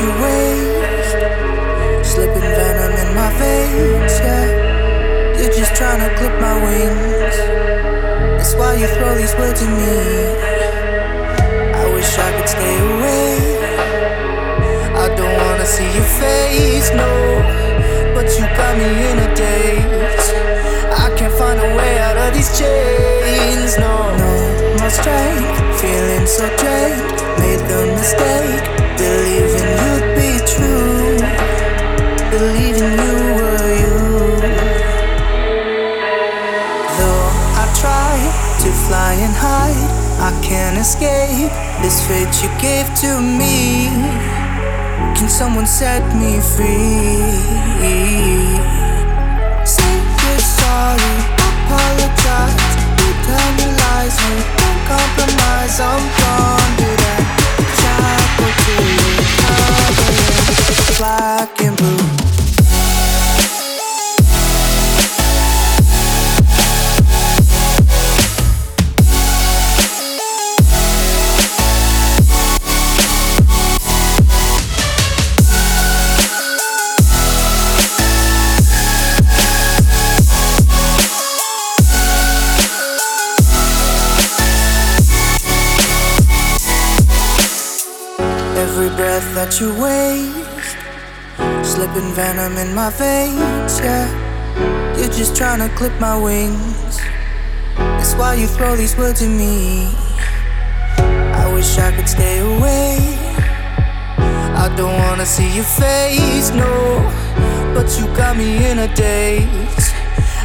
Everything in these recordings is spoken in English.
you waste. Slipping venom in my veins, yeah. You're just trying to clip my wings. That's why you throw these words at me. I wish I could stay away. I don't wanna see your face, I can't escape this fate you gave to me. Can someone set me free? Say you're sorry, Every breath that you waste, slipping venom in my veins, yeah. You're just trying to clip my wings. That's why you throw these words at me. I wish I could stay away. I don't wanna see your face, no. But you got me in a daze.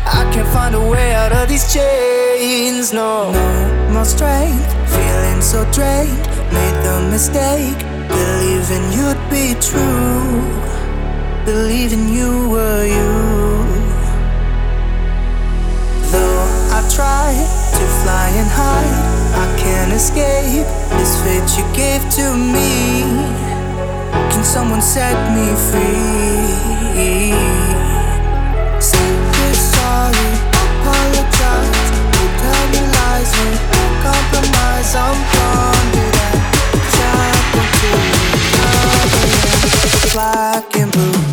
I can't find a way out of these chains, no. No more strength, feeling so drained. Made the mistake, believing you'd be true. Believing you were you. Though I try to fly and hide, I can't escape this fate you gave to me. Can someone set me free? black and blue.